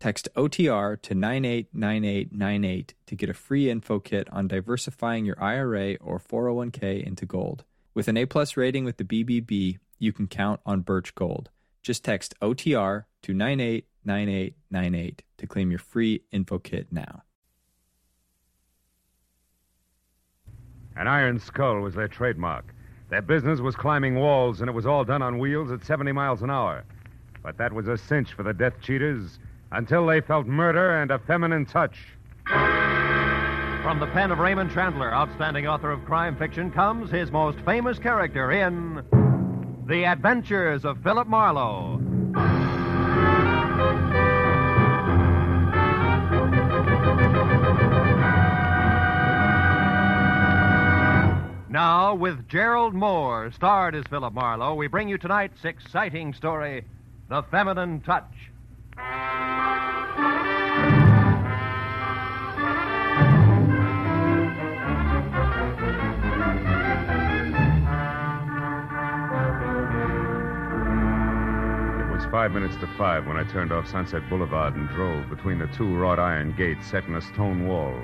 Text OTR to 989898 to get a free info kit on diversifying your IRA or 401k into gold. With an A plus rating with the BBB, you can count on Birch Gold. Just text OTR to 989898 to claim your free info kit now. An iron skull was their trademark. Their business was climbing walls, and it was all done on wheels at 70 miles an hour. But that was a cinch for the death cheaters until they felt murder and a feminine touch. From the pen of Raymond Chandler, outstanding author of crime fiction, comes his most famous character in The Adventures of Philip Marlowe. Now, with Gerald Mohr, starred as Philip Marlowe, we bring you tonight's exciting story The Feminine Touch. Five minutes to five when I turned off Sunset Boulevard and drove between the two wrought iron gates set in a stone wall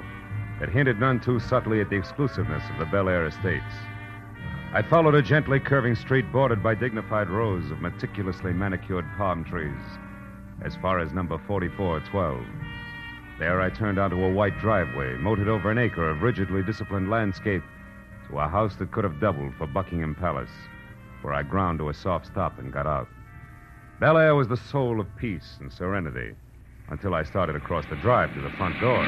that hinted none too subtly at the exclusiveness of the Bel Air estates. I followed a gently curving street bordered by dignified rows of meticulously manicured palm trees as far as number 4412. There I turned onto a white driveway, moated over an acre of rigidly disciplined landscape to a house that could have doubled for Buckingham Palace, where I ground to a soft stop and got out. Bel Air was the soul of peace and serenity until I started across the drive to the front door.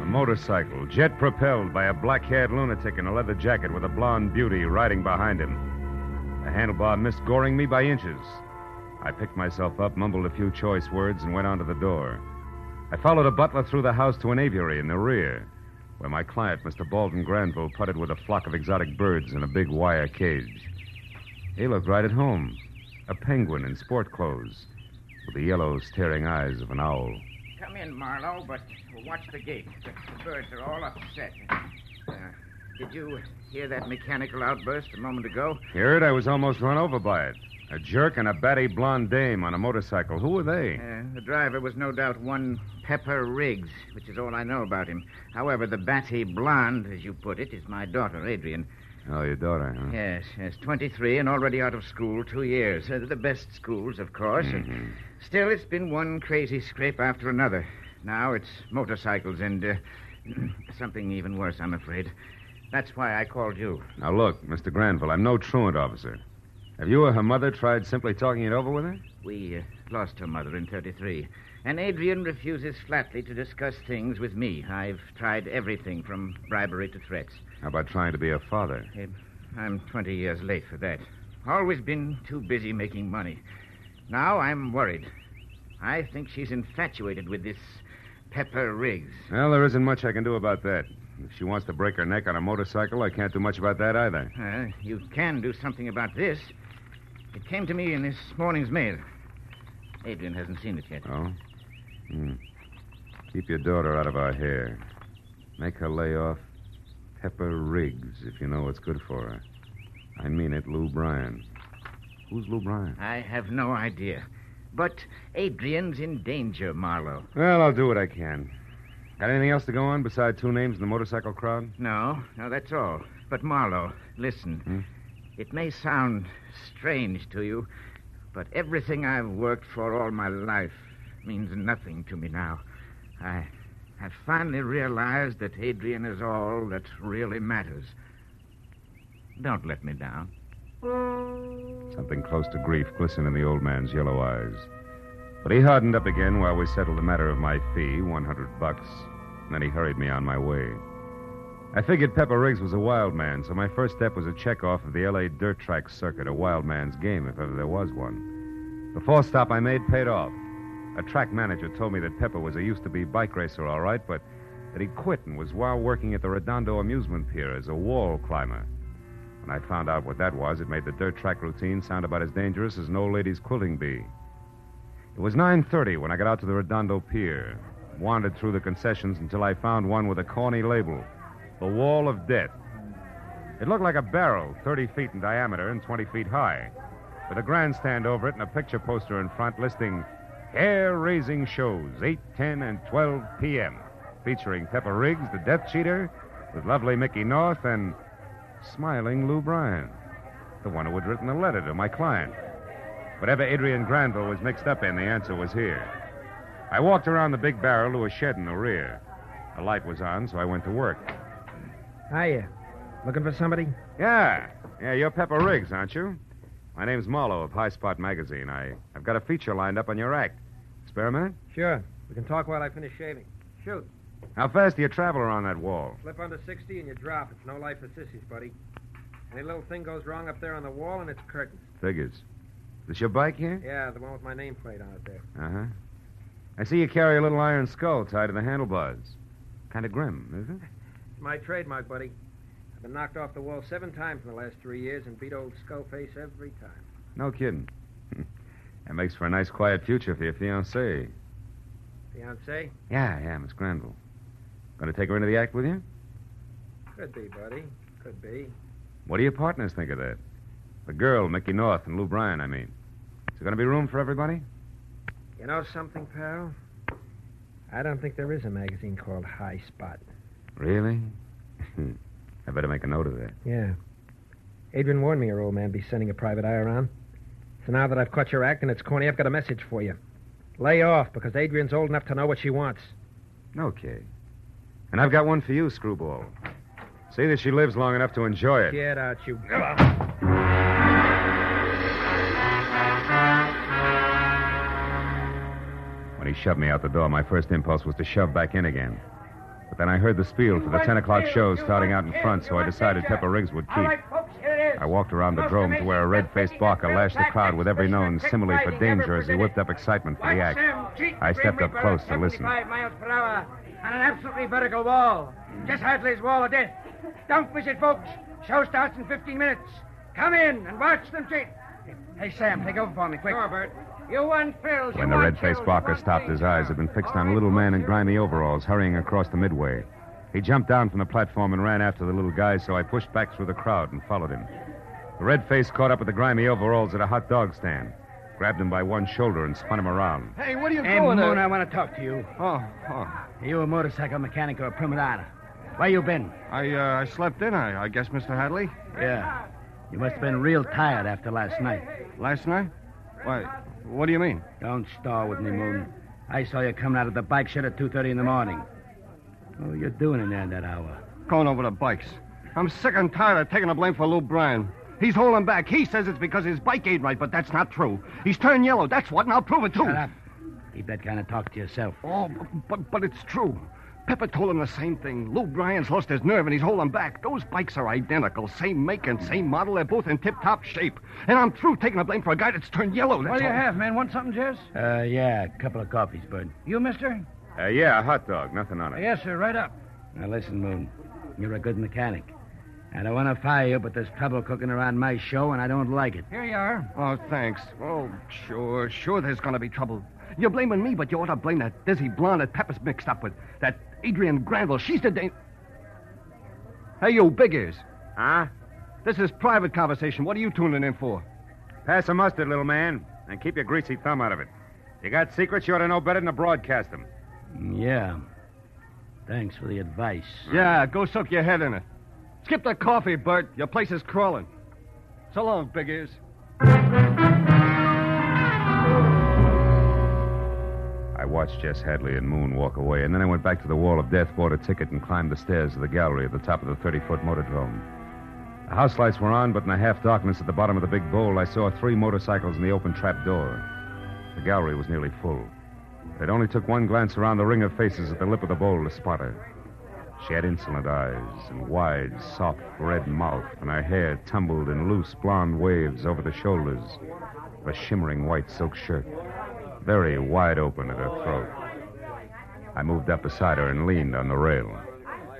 A motorcycle, jet propelled by a black haired lunatic in a leather jacket with a blonde beauty riding behind him. The handlebar missed goring me by inches. I picked myself up, mumbled a few choice words, and went on to the door. I followed a butler through the house to an aviary in the rear, where my client, Mr. Baldwin Granville, putted with a flock of exotic birds in a big wire cage. He looked right at home a penguin in sport clothes, with the yellow, staring eyes of an owl. Come in, Marlowe, but watch the gate. The, the birds are all upset. Uh, did you hear that mechanical outburst a moment ago? Hear it? I was almost run over by it. A jerk and a batty blonde dame on a motorcycle. Who were they? Uh, the driver was no doubt one Pepper Riggs, which is all I know about him. However, the batty blonde, as you put it, is my daughter, Adrian. Oh, your daughter, huh? Yes, yes, 23 and already out of school two years. Uh, the best schools, of course. Mhm. And still, it's been one crazy scrape after another. Now it's motorcycles and uh, something even worse, I'm afraid. That's why I called you. Now, look, Mr. Granville, I'm no truant officer. Have you or her mother tried simply talking it over with her? We uh, lost her mother in 33. And Adrian refuses flatly to discuss things with me. I've tried everything from bribery to threats. How about trying to be a father? Uh, I'm 20 years late for that. Always been too busy making money. Now I'm worried. I think she's infatuated with this Pepper Riggs. Well, there isn't much I can do about that. If she wants to break her neck on a motorcycle, I can't do much about that either. Uh, you can do something about this. It came to me in this morning's mail. Adrian hasn't seen it yet. Oh? Hmm. Keep your daughter out of our hair. Make her lay off Pepper Riggs, if you know what's good for her. I mean it, Lou Bryan. Who's Lou Bryan? I have no idea. But Adrian's in danger, Marlowe. Well, I'll do what I can. Got anything else to go on beside two names in the motorcycle crowd? No, no, that's all. But Marlowe, listen. It may sound strange to you, but everything I've worked for all my life means nothing to me now. I have finally realized that Adrian is all that really matters. Don't let me down. Something close to grief glistened in the old man's yellow eyes. But he hardened up again while we settled the matter of my fee, 100 bucks. And then he hurried me on my way. I figured Pepper Riggs was a wild man, so my first step was a check off of the L.A. dirt track circuit, a wild man's game, if ever there was one. The fourth stop I made paid off. A track manager told me that Pepper was a used to be bike racer, all right, but that he'd quit and was while working at the Redondo amusement pier as a wall climber. When I found out what that was, it made the dirt track routine sound about as dangerous as an old lady's quilting bee. It was 9.30 when I got out to the Redondo pier, wandered through the concessions until I found one with a corny label, the Wall of Death. It looked like a barrel, 30 feet in diameter and 20 feet high, with a grandstand over it and a picture poster in front listing hair raising shows, 8, 10, and 12 p.m., featuring Pepper Riggs, the Death Cheater, with lovely Mickey North, and smiling Lou Bryan, the one who had written the letter to my client. Whatever Adrian Granville was mixed up in, the answer was here. I walked around the big barrel to a shed in the rear. A light was on, so I went to work. Hiya. Looking for somebody? Yeah. Yeah, you're Pepper Riggs, aren't you? My name's Marlowe of High Spot Magazine. I, I've got a feature lined up on your act. Spare a minute? Sure. We can talk while I finish shaving. Shoot. How fast do you travel around that wall? Slip under 60 and you drop. It's no life for sissies, buddy. Any little thing goes wrong up there on the wall and it's curtains. Figures. Is this your bike here? Yeah, the one with my nameplate on it there. Uh huh. I see you carry a little iron skull tied to the handlebars. Kind of grim, isn't it? My trademark, buddy. I've been knocked off the wall seven times in the last three years and beat old Skullface every time. No kidding. that makes for a nice, quiet future for your fiancée. Fiancée? Yeah, yeah, Miss Granville. Going to take her into the act with you? Could be, buddy. Could be. What do your partners think of that? The girl, Mickey North, and Lou Bryan, I mean. Is there going to be room for everybody? You know something, pal? I don't think there is a magazine called High Spot. Really? I better make a note of that. Yeah. Adrian warned me your old man be sending a private eye around. So now that I've caught your act and it's corny, I've got a message for you. Lay off, because Adrian's old enough to know what she wants. Okay. And I've got one for you, Screwball. See that she lives long enough to enjoy it. Get out, you. When he shoved me out the door, my first impulse was to shove back in again. But then I heard the spiel for the 10 o'clock show starting out in front, so I decided Pepper Riggs would keep. I walked around the drome to where a red faced barker lashed the crowd with every known simile for danger as he whipped up excitement for the act. I stepped up close to listen. miles per hour on an absolutely vertical wall. Jess Hadley's wall of death. Don't miss it, folks. Show starts in 15 minutes. Come in and watch them treat. Hey, Sam, take over for me, quick. Sure, Bert. You want frills. When you the red faced chills, barker stopped, his eyes had been fixed things. on a little man in grimy overalls hurrying across the midway. He jumped down from the platform and ran after the little guy, so I pushed back through the crowd and followed him. The red face caught up with the grimy overalls at a hot dog stand, grabbed him by one shoulder and spun him around. Hey, what are you Hey, doing Moon, there? I want to talk to you. Oh, oh. Are you a motorcycle mechanic or a prima donna? Where you been? I, uh, I slept in, I, I guess, Mr. Hadley. Yeah. You must have been real tired after last night. Last night? Why, what do you mean? Don't star with me, Moon. I saw you coming out of the bike shed at 2.30 in the morning. What were you doing in there at that hour? Going over the bikes. I'm sick and tired of taking the blame for Lou Bryan. He's holding back. He says it's because his bike ain't right, but that's not true. He's turned yellow, that's what, and I'll prove it, too. Shut up. Keep that kind of talk to yourself. Oh, but, but it's true. Pepper told him the same thing. Lou Bryan's lost his nerve and he's holding back. Those bikes are identical. Same make and same model. They're both in tip-top shape. And I'm through taking the blame for a guy that's turned yellow. That's What do you all. have, man? Want something, Jess? Uh, yeah, a couple of coffees, Bud. You, mister? Uh, yeah, a hot dog, nothing on it. Yes, sir, right up. Now, listen, Moon. You're a good mechanic. I don't want to fire you, but there's trouble cooking around my show, and I don't like it. Here you are. Oh, thanks. Oh, sure, sure there's going to be trouble. You're blaming me, but you ought to blame that dizzy blonde that Pepper's mixed up with. That Adrian Granville. She's the da- Hey, you, big ears. Huh? This is private conversation. What are you tuning in for? Pass the mustard, little man, and keep your greasy thumb out of it. You got secrets, you ought to know better than to broadcast them. Yeah. Thanks for the advice. Hmm. Yeah, go soak your head in it. Skip the coffee, Bert. Your place is crawling. So long, big ears. Watched Jess Hadley and Moon walk away, and then I went back to the wall of death, bought a ticket, and climbed the stairs to the gallery at the top of the 30 foot motordrome. The house lights were on, but in the half darkness at the bottom of the big bowl, I saw three motorcycles in the open trap door. The gallery was nearly full. It only took one glance around the ring of faces at the lip of the bowl to spot her. She had insolent eyes and wide, soft, red mouth, and her hair tumbled in loose blonde waves over the shoulders of a shimmering white silk shirt, very wide open at her throat. I moved up beside her and leaned on the rail.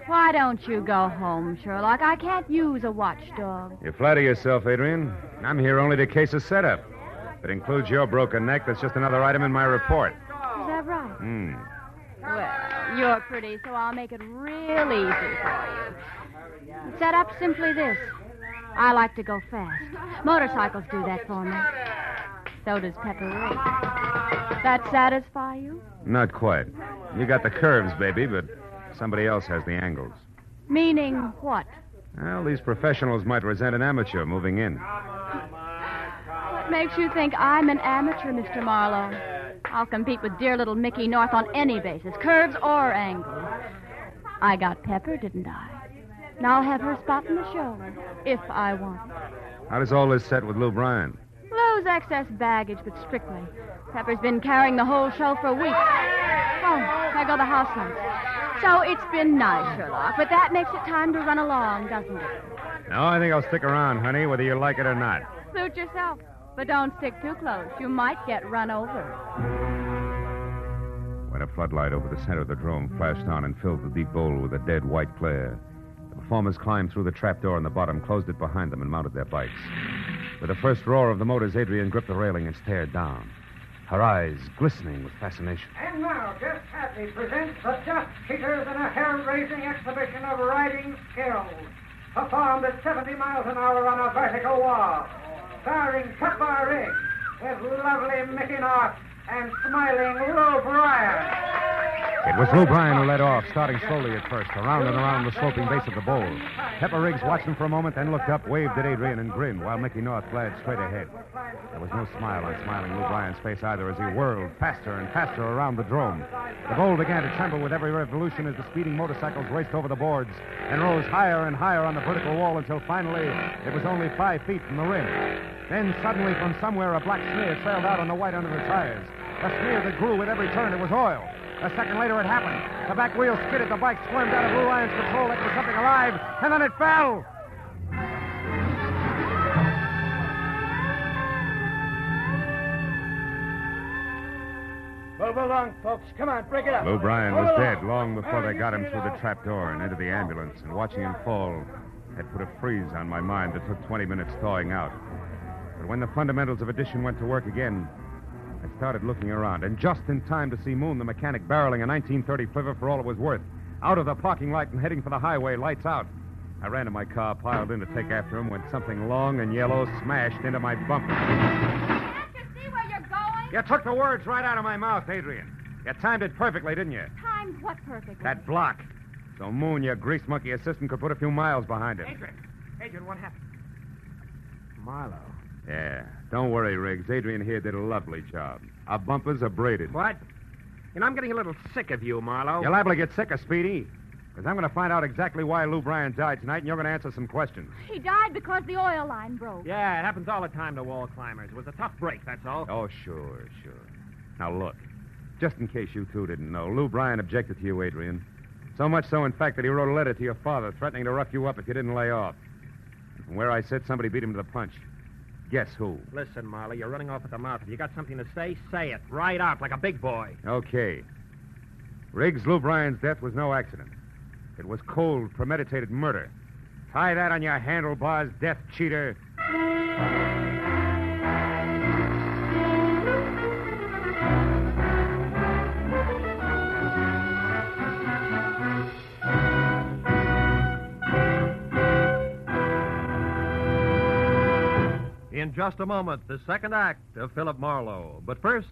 Why don't you go home, Sherlock? I can't use a watchdog. You flatter yourself, Adrian. I'm here only to case a setup. If it includes your broken neck, that's just another item in my report. Is that right? Hmm. Well, you're pretty, so I'll make it real easy for you. Set up simply this. I like to go fast. Motorcycles do that for me. So does Pepper Rig. That satisfy you? Not quite. You got the curves, baby, but somebody else has the angles. Meaning what? Well, these professionals might resent an amateur moving in. What makes you think I'm an amateur, Mr. Marlowe? I'll compete with dear little Mickey North on any basis, curves or angles. I got Pepper, didn't I? Now I'll have her spot in the show, if I want. How does all this set with Lou Bryan? Excess baggage, but strictly. Pepper's been carrying the whole show for weeks. Oh, there go the house lights. So it's been nice, Sherlock, but that makes it time to run along, doesn't it? No, I think I'll stick around, honey, whether you like it or not. Suit yourself. But don't stick too close. You might get run over. When a floodlight over the center of the drome flashed on and filled the deep bowl with a dead white glare, performers climbed through the trapdoor in the bottom, closed it behind them, and mounted their bikes. With the first roar of the motors, Adrian gripped the railing and stared down, her eyes glistening with fascination. And now, Jess Hadley presents the Just Cheaters in a hair-raising exhibition of riding skill, performed at 70 miles an hour on a vertical wall, starring Pepper Rigg, with lovely Mickey North and smiling Lou Bryan. It was Lou Bryan who led off, starting slowly at first, around and around the sloping base of the bowl. Pepper Riggs watched him for a moment, then looked up, waved at Adrian, and grinned, while Mickey North glared straight ahead. There was no smile on smiling Lou Bryan's face either as he whirled faster and faster around the drome. The bowl began to tremble with every revolution as the speeding motorcycles raced over the boards and rose higher and higher on the vertical wall until finally it was only five feet from the rim. Then suddenly, from somewhere, a black smear trailed out on the white under the tires. A smear that grew with every turn. It was oil. A second later, it happened. The back wheel skidded. The bike squirmed out of Lou Bryan's control like it was something alive, and then it fell. Move along, folks. Come on, break it up. Lou Bryan was dead long before they got him through the trap door and into the ambulance, and watching him fall had put a freeze on my mind that took 20 minutes thawing out. But when the fundamentals of addition went to work again, I started looking around, and just in time to see Moon, the mechanic, barreling a 1930 Flivver for all it was worth, out of the parking lot and heading for the highway, lights out. I ran to my car, piled in to take after him, when something long and yellow smashed into my bumper. Can't you see where you're going? You took the words right out of my mouth, Adrian. You timed it perfectly, didn't you? Timed what perfectly? That block. So Moon, your grease monkey assistant, could put a few miles behind it. Adrian. Adrian, what happened? Marlowe. Yeah. Don't worry, Riggs. Adrian here did a lovely job. Our bumpers are braided. What? You know, I'm getting a little sick of you, Marlowe. You're liable to get sick of Speedy. Because I'm going to find out exactly why Lou Bryan died tonight, and you're going to answer some questions. He died because the oil line broke. Yeah, it happens all the time to wall climbers. It was a tough break, that's all. Oh, sure, sure. Now, look. Just in case you two didn't know, Lou Bryan objected to you, Adrian. So much so, in fact, that he wrote a letter to your father threatening to rough you up if you didn't lay off. And from where I sit, somebody beat him to the punch. Guess who? Listen, Marlowe, you're running off at the mouth. If you got something to say, say it. Right out, like a big boy. Okay. Riggs Lou Bryan's death was no accident. It was cold, premeditated murder. Tie that on your handlebars, death cheater. Just a moment, the second act of Philip Marlowe. But first,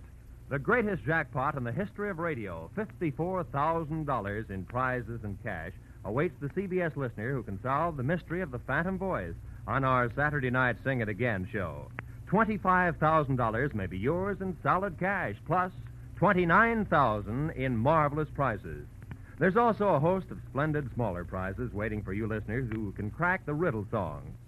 the greatest jackpot in the history of radio $54,000 in prizes and cash awaits the CBS listener who can solve the mystery of the Phantom Voice on our Saturday night Sing It Again show. $25,000 may be yours in solid cash, plus 29000 in marvelous prizes. There's also a host of splendid smaller prizes waiting for you listeners who can crack the riddle songs.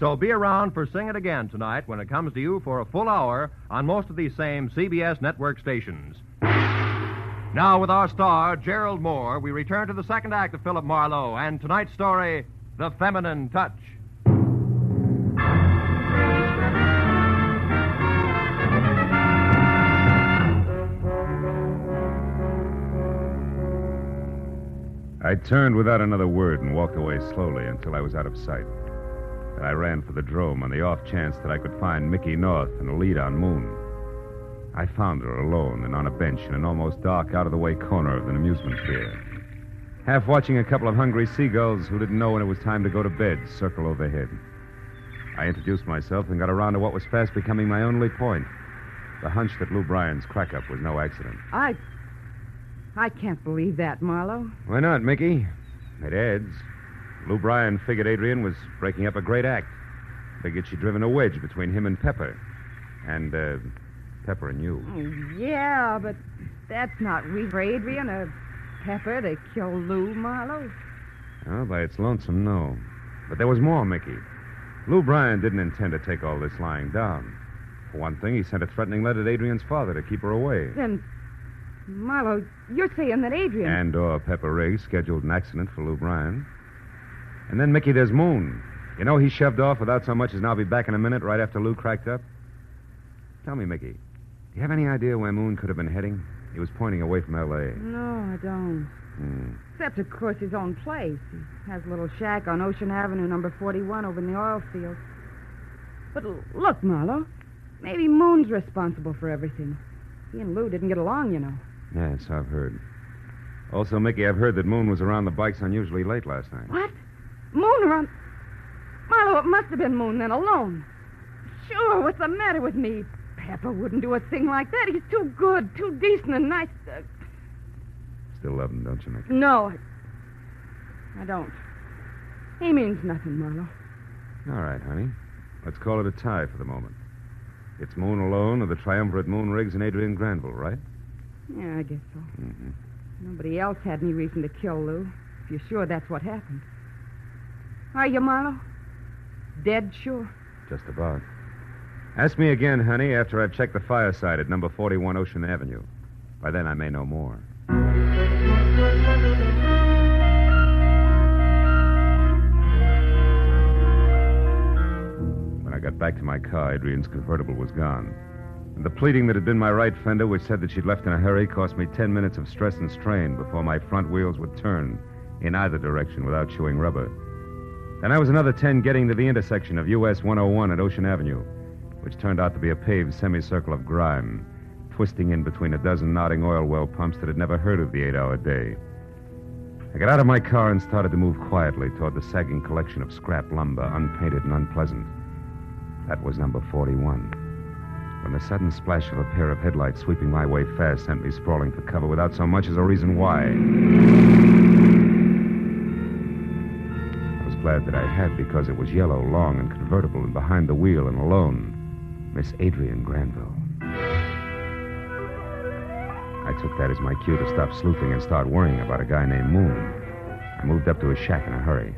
So be around for Sing It Again tonight when it comes to you for a full hour on most of these same CBS network stations. Now, with our star, Gerald Mohr, we return to the second act of Philip Marlowe and tonight's story, The Feminine Touch. I turned without another word and walked away slowly until I was out of sight. I ran for the drome on the off chance that I could find Mickey North and a lead on Moon. I found her alone and on a bench in an almost dark, out of the way corner of an amusement pier. Half watching a couple of hungry seagulls who didn't know when it was time to go to bed circle overhead. I introduced myself and got around to what was fast becoming my only point the hunch that Lou Bryan's crack up was no accident. I. I can't believe that, Marlowe. Why not, Mickey? It adds. Lou Bryan figured Adrian was breaking up a great act. Figured she'd driven a wedge between him and Pepper. And, uh, Pepper and you. Oh, yeah, but that's not reason for Adrian or Pepper to kill Lou, Marlowe. Oh, by its lonesome, no. But there was more, Mickey. Lou Bryan didn't intend to take all this lying down. For one thing, he sent a threatening letter to Adrian's father to keep her away. Then, Marlowe, you're saying that Adrian. And or Pepper Riggs scheduled an accident for Lou Bryan. And then, Mickey, there's Moon. You know, he shoved off without so much as now be back in a minute right after Lou cracked up. Tell me, Mickey, do you have any idea where Moon could have been heading? He was pointing away from L.A. No, I don't. Hmm. Except, of course, his own place. He has a little shack on Ocean Avenue, number 41, over in the oil field. But l- look, Marlowe, maybe Moon's responsible for everything. He and Lou didn't get along, you know. Yes, I've heard. Also, Mickey, I've heard that Moon was around the bikes unusually late last night. What? Moon around. Marlowe, it must have been Moon then, alone. Sure, what's the matter with me? Pepper wouldn't do a thing like that. He's too good, too decent and nice. Uh, Still love him, don't you, Mickey? no, I, I don't. He means nothing, Marlowe. All right, honey. Let's call it a tie for the moment. It's Moon alone or the triumvirate Moon Riggs and Adrian Granville, right? Yeah, I guess so. Mm-hmm. Nobody else had any reason to kill Lou. If you're sure that's what happened. Are you, Marlowe? Dead sure? Just about. Ask me again, honey, after I've checked the fireside at number 41 Ocean Avenue. By then, I may know more. When I got back to my car, Adrian's convertible was gone. And the pleading that had been my right fender, which said that she'd left in a hurry, cost me ten minutes of stress and strain before my front wheels would turn in either direction without chewing rubber. Then I was another ten getting to the intersection of US 101 and Ocean Avenue, which turned out to be a paved semicircle of grime, twisting in between a dozen nodding oil well pumps that had never heard of the eight hour day. I got out of my car and started to move quietly toward the sagging collection of scrap lumber, unpainted and unpleasant. That was number 41. When the sudden splash of a pair of headlights sweeping my way fast sent me sprawling for cover without so much as a reason why. Glad that I had because it was yellow, long, and convertible, and behind the wheel and alone, Miss Adrian Granville. I took that as my cue to stop sleuthing and start worrying about a guy named Moon. I moved up to his shack in a hurry.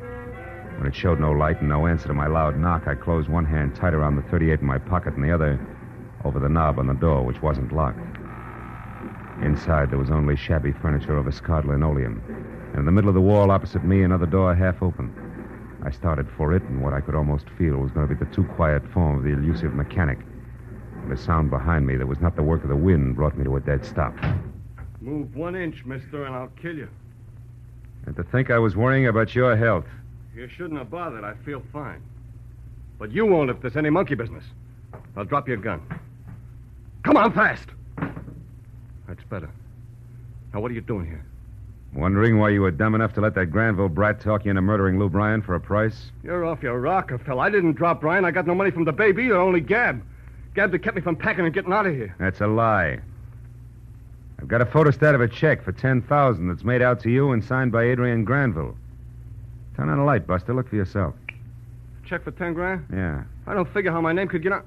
When it showed no light and no answer to my loud knock, I closed one hand tight around the 38 in my pocket and the other over the knob on the door, which wasn't locked. Inside, there was only shabby furniture of scarred linoleum. And in the middle of the wall opposite me, another door half open. I started for it, and what I could almost feel was going to be the too quiet form of the elusive mechanic. And the sound behind me that was not the work of the wind brought me to a dead stop. Move one inch, mister, and I'll kill you. And to think I was worrying about your health. You shouldn't have bothered. I feel fine. But you won't if there's any monkey business. I'll drop your gun. Come on, fast. That's better. Now, what are you doing here? Wondering why you were dumb enough to let that Granville brat talk you into murdering Lou Bryan for a price? You're off your rocker, Phil. I didn't drop Bryan. I got no money from the baby or only Gab. Gab that kept me from packing and getting out of here. That's a lie. I've got a photostat of a check for 10000 that's made out to you and signed by Adrian Granville. Turn on a light, Buster. Look for yourself. Check for ten grand? Yeah. I don't figure how my name could get out.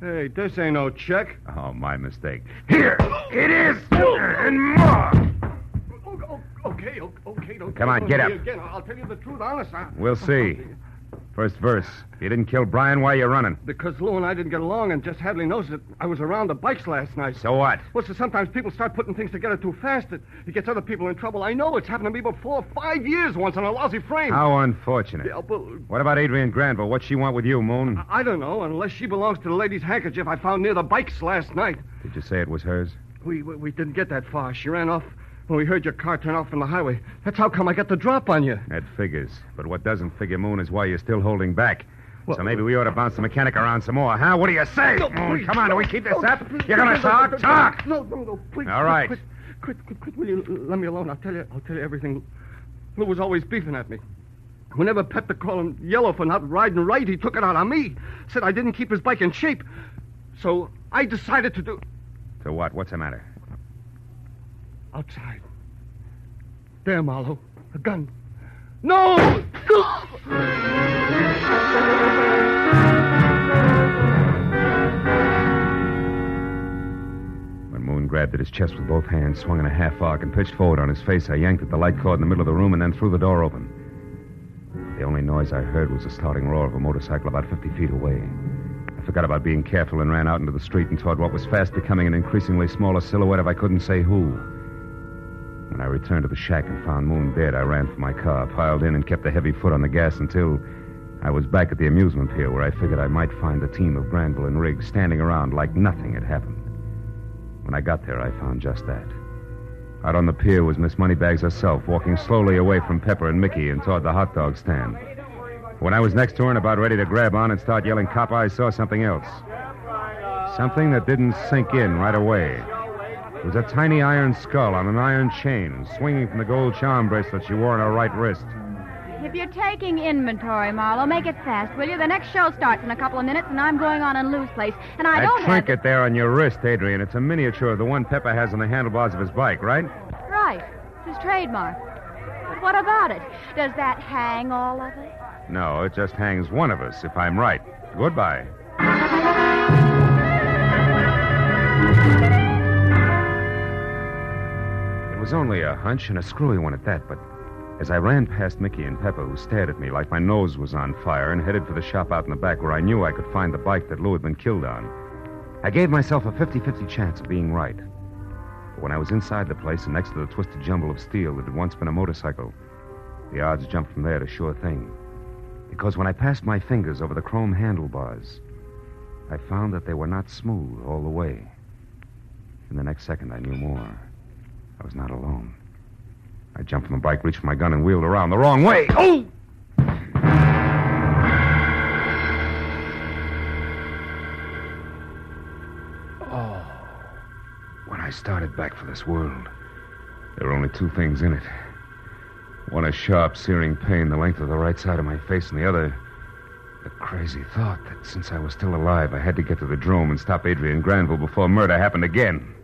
Hey, this ain't no check. Oh, my mistake. Here! It is! And more! Okay, okay. Don't Come on, get up. Again. I'll tell you the truth, honest. I... We'll see. First verse. If you didn't kill Bryan, why are you running? Because Lou and I didn't get along, and Jess Hadley knows that I was around the bikes last night. So what? Well, so sometimes people start putting things together too fast. It, it gets other people in trouble. I know it's happened to me before. Five years once on a lousy frame. How unfortunate. Yeah, but What about Adrian Granville? What's she want with you, Moon? I don't know, unless she belongs to the lady's handkerchief I found near the bikes last night. Did you say it was hers? We, we, we didn't get that far. She ran off when we heard your car turn off from the highway. That's how come I got the drop on you. That figures. But what doesn't figure, Moon, is why you're still holding back. so maybe we ought to bounce the mechanic around some more, huh? What do you say? No, Moon, please, come on, no, do we keep this no, up? You're going to talk? Talk! No, no, no, please. All right. Quit, quit, quit, quit, will you let me alone? I'll tell you, I'll tell you everything. Lou was always beefing at me. Whenever Pepper called him yellow for not riding right, he took it out on me. Said I didn't keep his bike in shape. So I decided to do So what? What's the matter? Outside. There, Marlowe. A gun. No! When Moon grabbed at his chest with both hands, swung in a half arc, and pitched forward on his face, I yanked at the light cord in the middle of the room and then threw the door open. The only noise I heard was the starting roar of a motorcycle about 50 feet away. I forgot about being careful and ran out into the street and toward what was fast becoming an increasingly smaller silhouette of I couldn't say who. When I returned to the shack and found Moon dead, I ran for my car, piled in, and kept a heavy foot on the gas until I was back at the amusement pier where I figured I might find the team of Granville and Riggs standing around like nothing had happened. When I got there, I found just that. Out on the pier was Miss Moneybags herself, walking slowly away from Pepper and Mickey and toward the hot dog stand. When I was next to her and about ready to grab on and start yelling cop, I saw something else. Something that didn't sink in right away. It was a tiny iron skull on an iron chain, swinging from the gold charm bracelet she wore on her right wrist. If you're taking inventory, Marlowe, make it fast, will you? The next show starts in a couple of minutes, and I'm going on in Lou's place. And I that don't have. Trinket there on your wrist, Adrian, it's a miniature of the one Pepper has on the handlebars of his bike, right? have... Right. His trademark. But what about it? Does that hang all of it? No, it just hangs one of us, if I'm right. Goodbye. Was only a hunch and a screwy one at that, but as I ran past Mickey and Pepper, who stared at me like my nose was on fire, and headed for the shop out in the back where I knew I could find the bike that Lou had been killed on, I gave myself a 50 50 chance of being right. But when I was inside the place and next to the twisted jumble of steel that had once been a motorcycle, the odds jumped from there to sure thing. Because when I passed my fingers over the chrome handlebars, I found that they were not smooth all the way. In the next second, I knew more. I was not alone. I jumped from the bike, reached for my gun, and wheeled around the wrong way. Oh! Oh. When I started back for this world, there were only two things in it. One a sharp, searing pain the length of the right side of my face, and the other the crazy thought that since I was still alive, I had to get to the drome and stop Adrian Granville before murder happened again.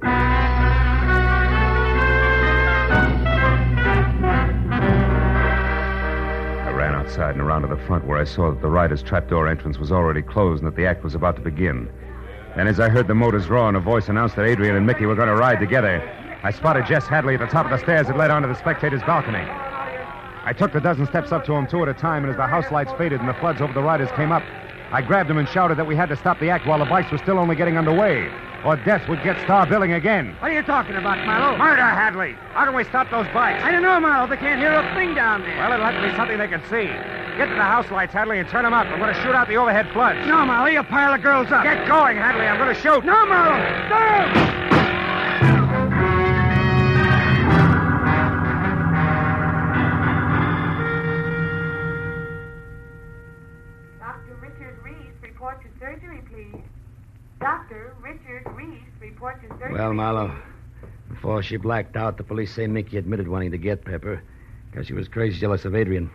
Outside and around to the front where I saw that the rider's trapdoor entrance was already closed and that the act was about to begin. And as I heard the motors roar and a voice announced that Adrian and Mickey were going to ride together, I spotted Jess Hadley at the top of the stairs that led onto the spectators' balcony. I took the dozen steps up to him two at a time, and as the house lights faded and the floods over the riders came up, I grabbed him and shouted that we had to stop the act while the bikes were still only getting underway, or death would get star billing again. What are you talking about, Marlowe? Murder, Hadley! How can we stop those bikes? I don't know, Marlowe. They can't hear a thing down there. Well, it'll have to be something they can see. Get to the house lights, Hadley, and turn them up. I'm going to shoot out the overhead floods. No, Marlowe, you pile the girls up. Get going, Hadley. I'm going to shoot. No, Marlowe. No! Dr. Richard Reese, report to surgery. Well, Marlowe, before she blacked out, the police say Mickey admitted wanting to get Pepper because she was crazy jealous of Adrian.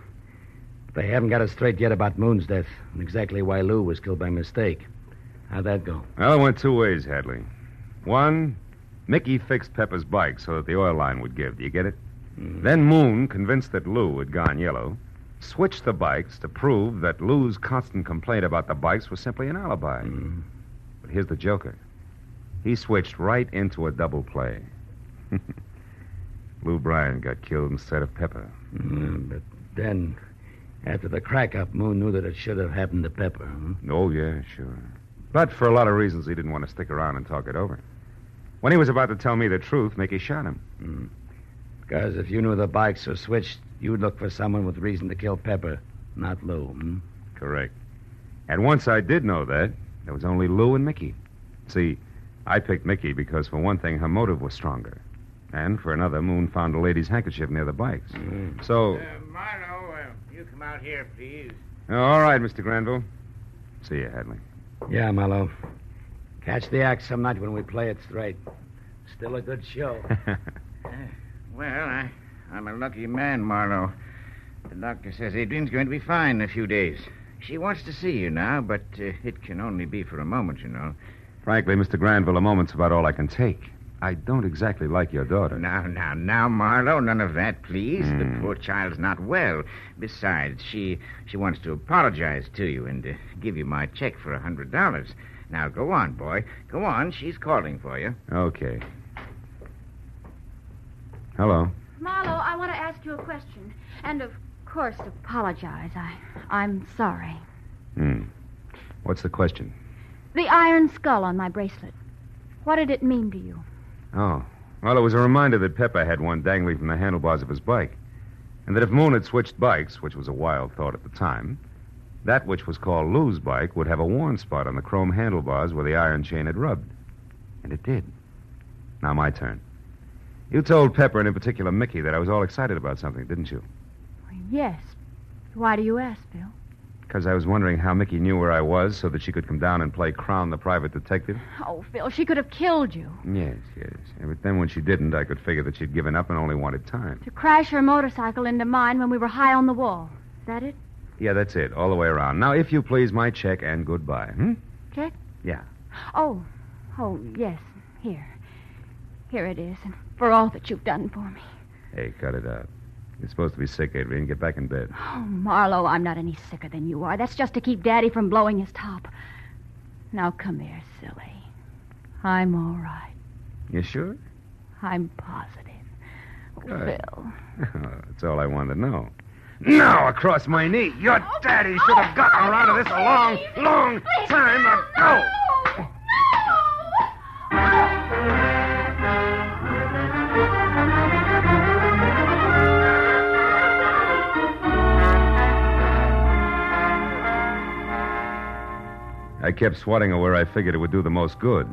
But they haven't got it straight yet about Moon's death and exactly why Lou was killed by mistake. How'd that go? Well, it went two ways, Hadley. One, Mickey fixed Pepper's bike so that the oil line would give. Do you get it? Hmm. Then Moon, convinced that Lou had gone yellow, switched the bikes to prove that Lou's constant complaint about the bikes was simply an alibi. Hmm. But here's the joker. He switched right into a double play. Lou Bryan got killed instead of Pepper. Mm, but then After the crack up, Moon knew that it should have happened to Pepper. Huh? Oh, yeah, sure. But for a lot of reasons, he didn't want to stick around and talk it over. When he was about to tell me the truth, Mickey shot him. Hmm. Because if you knew the bikes were switched, you'd look for someone with reason to kill Pepper, not Lou. Hmm? Correct. And once I did know that, there was only Lou and Mickey. See, I picked Mickey because, for one thing, her motive was stronger. And for another, Moon found a lady's handkerchief near the bikes. Hmm. So. Uh, Marlowe, uh, you come out here, please. Oh, all right, Mr. Granville. See you, Hadley. Yeah, Marlowe. Catch the act some night when we play it straight. Still a good show. Well, I, I'm a lucky man, Marlowe. The doctor says Adrian's going to be fine in a few days. She wants to see you now, but uh, it can only be for a moment, you know. Frankly, Mr. Granville, a moment's about all I can take. I don't exactly like your daughter. Now, now, now, Marlowe, none of that, please. Hmm. The poor child's not well. Besides, she she wants to apologize to you and uh, give you my check for a hundred dollars. Now, go on, boy. Go on. She's calling for you. Okay. Hello. Marlowe, I want to ask you a question. And of course, apologize. I, I'm sorry. Hmm. What's the question? The iron skull on my bracelet. What did it mean to you? Oh. Well, it was a reminder that Pepper had one dangling from the handlebars of his bike. And that if Moon had switched bikes, which was a wild thought at the time, that which was called Lou's bike would have a worn spot on the chrome handlebars where the iron chain had rubbed. And it did. Now, my turn. You told Pepper, and in particular Mickey, that I was all excited about something, didn't you? Yes. Why do you ask, Bill? Because I was wondering how Mickey knew where I was so that she could come down and play Crown the private detective. Oh, Phil, she could have killed you. Yes, yes. But then when she didn't, I could figure that she'd given up and only wanted time. To crash her motorcycle into mine when we were high on the wall. Is that it? Yeah, that's it, all the way around. Now, if you please, my check and goodbye. Hmm? Check? Yeah. Oh, oh, yes. Here. Here it is, and for all that you've done for me. Hey, cut it out. You're supposed to be sick, Adrian. Get back in bed. Oh, Marlowe, I'm not any sicker than you are. That's just to keep Daddy from blowing his top. Now come here, silly. I'm all right. You sure? I'm positive. Good. That's all I wanted to know. Now, across my knee. Your oh, daddy oh, should have gotten oh, around to this a long, long time ago. I kept swatting her where I figured it would do the most good.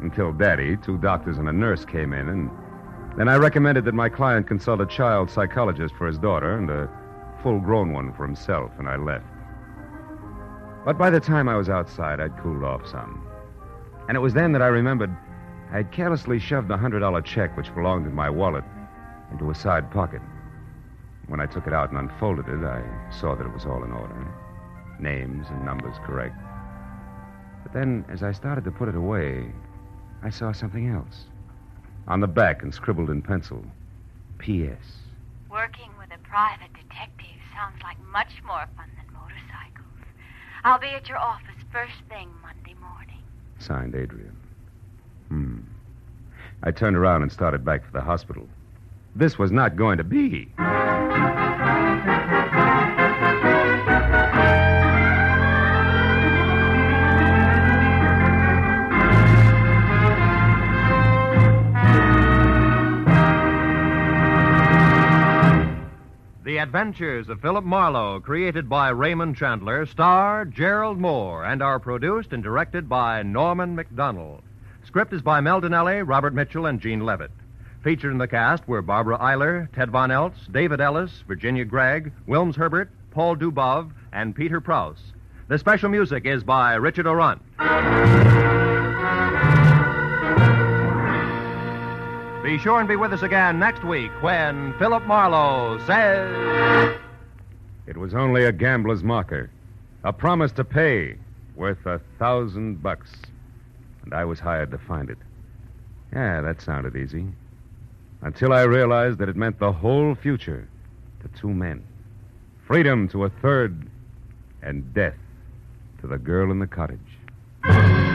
Until Daddy, two doctors, and a nurse came in, and then I recommended that my client consult a child psychologist for his daughter and a full grown one for himself, and I left. But by the time I was outside, I'd cooled off some. And it was then that I remembered I'd carelessly shoved a $100 check which belonged in my wallet into a side pocket. When I took it out and unfolded it, I saw that it was all in order names and numbers correct. But then, as I started to put it away, I saw something else. On the back and scribbled in pencil P.S. Working with a private detective sounds like much more fun than motorcycles. I'll be at your office first thing Monday morning. Signed Adrian. Hmm. I turned around and started back for the hospital. This was not going to be. Adventures of Philip Marlowe, created by Raymond Chandler, star Gerald Mohr, and are produced and directed by Norman Macdonnell. Script is by Mel Dinelli, Robert Mitchell, and Gene Levitt. Featured in the cast were Barbara Eiler, Ted Von Eltz, David Ellis, Virginia Gregg, Wilms Herbert, Paul Dubov, and Peter Prouse. The special music is by Richard Aurandt. Be sure and be with us again next week when Philip Marlowe says. It was only a gambler's marker, a promise to pay worth a thousand bucks. And I was hired to find it. Yeah, that sounded easy. Until I realized that it meant the whole future to two men freedom to a third, and death to the girl in the cottage.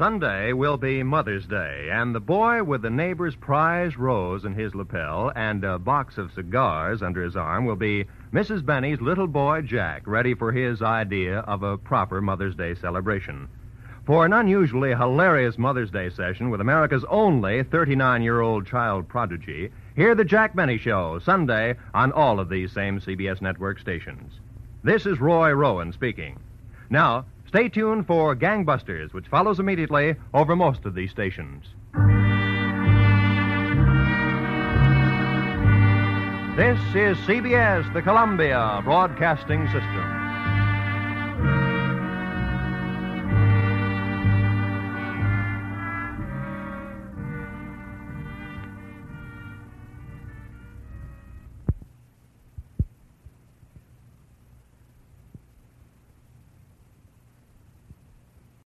Sunday will be Mother's Day, and the boy with the neighbor's prize rose in his lapel and a box of cigars under his arm will be Mrs. Benny's little boy Jack, ready for his idea of a proper Mother's Day celebration. For an unusually hilarious Mother's Day session with America's only 39 year old child prodigy, hear The Jack Benny Show, Sunday, on all of these same CBS network stations. This is Roy Rowan speaking. Now, stay tuned for Gangbusters, which follows immediately over most of these stations. This is CBS, the Columbia Broadcasting System.